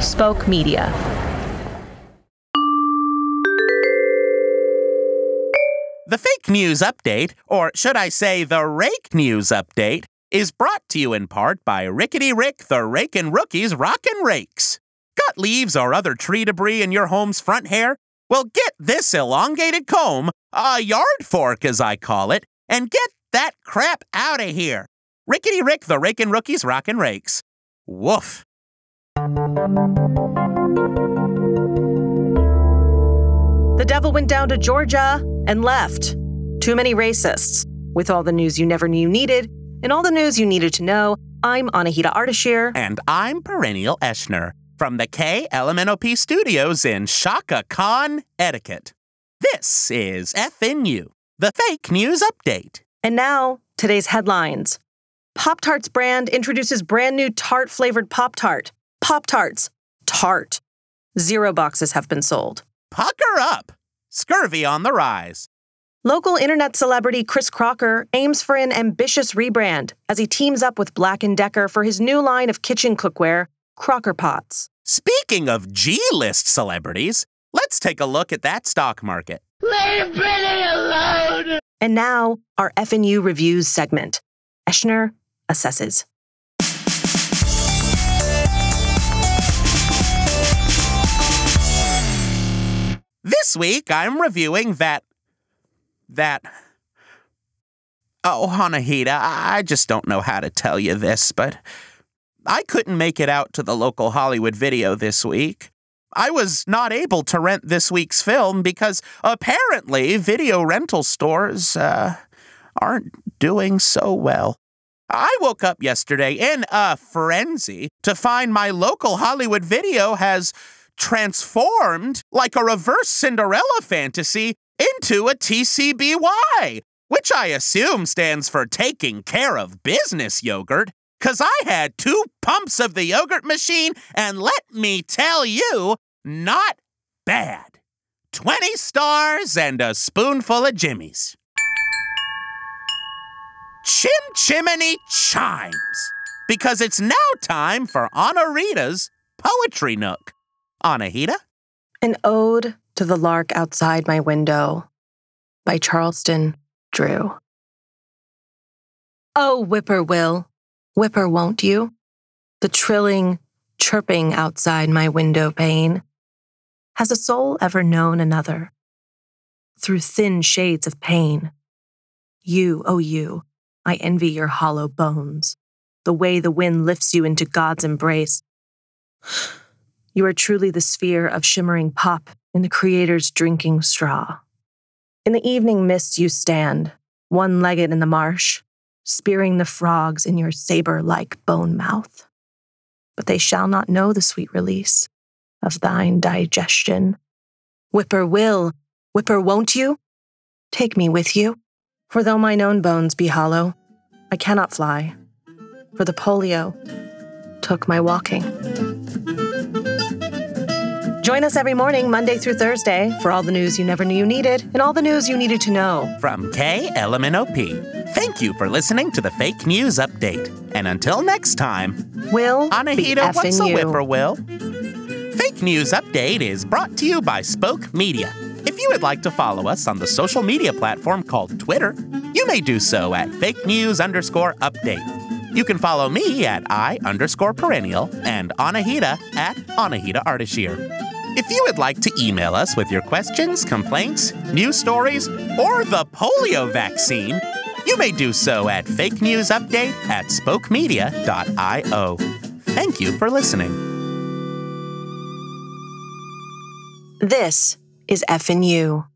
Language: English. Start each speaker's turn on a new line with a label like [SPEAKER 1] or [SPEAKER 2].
[SPEAKER 1] Spoke Media.
[SPEAKER 2] The fake news update, or should I say the rake news update, is brought to you in part by Rickety Rick the Rakin' Rookies Rockin' Rakes. Got leaves or other tree debris in your home's front hair? Well, get this elongated comb, a yard fork as I call it, and get that crap out of here. Rickety Rick the Rakin' Rookies Rockin' Rakes. Woof.
[SPEAKER 1] The devil went down to Georgia and left. Too many racists. With all the news you never knew you needed, and all the news you needed to know, I'm Anahita Ardashir.
[SPEAKER 2] And I'm Perennial Eschner from the KLMNOP studios in Shaka Khan, Etiquette. This is FNU, the fake news update.
[SPEAKER 1] And now, today's headlines Pop Tarts brand introduces brand new tart flavored Pop Tart. Pop Tarts. Tart. Zero boxes have been sold.
[SPEAKER 2] Pucker up! Scurvy on the rise.
[SPEAKER 1] Local internet celebrity Chris Crocker aims for an ambitious rebrand as he teams up with Black & Decker for his new line of kitchen cookware, Crocker Pots.
[SPEAKER 2] Speaking of G-list celebrities, let's take a look at that stock market.
[SPEAKER 3] Leave Britney alone!
[SPEAKER 1] And now, our FNU Reviews segment. Eschner assesses.
[SPEAKER 2] This week, I'm reviewing that. that. Oh, Anahita, I just don't know how to tell you this, but I couldn't make it out to the local Hollywood video this week. I was not able to rent this week's film because apparently video rental stores uh, aren't doing so well. I woke up yesterday in a frenzy to find my local Hollywood video has transformed like a reverse Cinderella fantasy into a TCBY, which I assume stands for taking care of business yogurt. Cause I had two pumps of the yogurt machine, and let me tell you, not bad. 20 stars and a spoonful of Jimmy's. Chim Chimney Chimes, because it's now time for Anahita's Poetry Nook. Anahita?
[SPEAKER 1] An Ode to the Lark Outside My Window by Charleston Drew. Oh, whippoorwill, whipper, won't you? The trilling, chirping outside my window pane. Has a soul ever known another? Through thin shades of pain. You, oh, you, I envy your hollow bones, the way the wind lifts you into God's embrace. You are truly the sphere of shimmering pop in the Creator's drinking straw. In the evening mist, you stand, one legged in the marsh, spearing the frogs in your saber like bone mouth. But they shall not know the sweet release of thine digestion. Whipper will, whipper won't you? Take me with you. For though mine own bones be hollow, I cannot fly, for the polio took my walking. Join us every morning, Monday through Thursday, for all the news you never knew you needed and all the news you needed to know.
[SPEAKER 2] From KLMNOP. Thank you for listening to the Fake News Update. And until next time,
[SPEAKER 1] Will
[SPEAKER 2] Anahita, what's a whippoorwill? Fake News Update is brought to you by Spoke Media. If you would like to follow us on the social media platform called Twitter, you may do so at fake news underscore update. You can follow me at I underscore perennial and Anahita at Anahita Ardashir. If you would like to email us with your questions, complaints, news stories, or the polio vaccine, you may do so at fake news update at spokemedia.io. Thank you for listening.
[SPEAKER 1] This is F and U.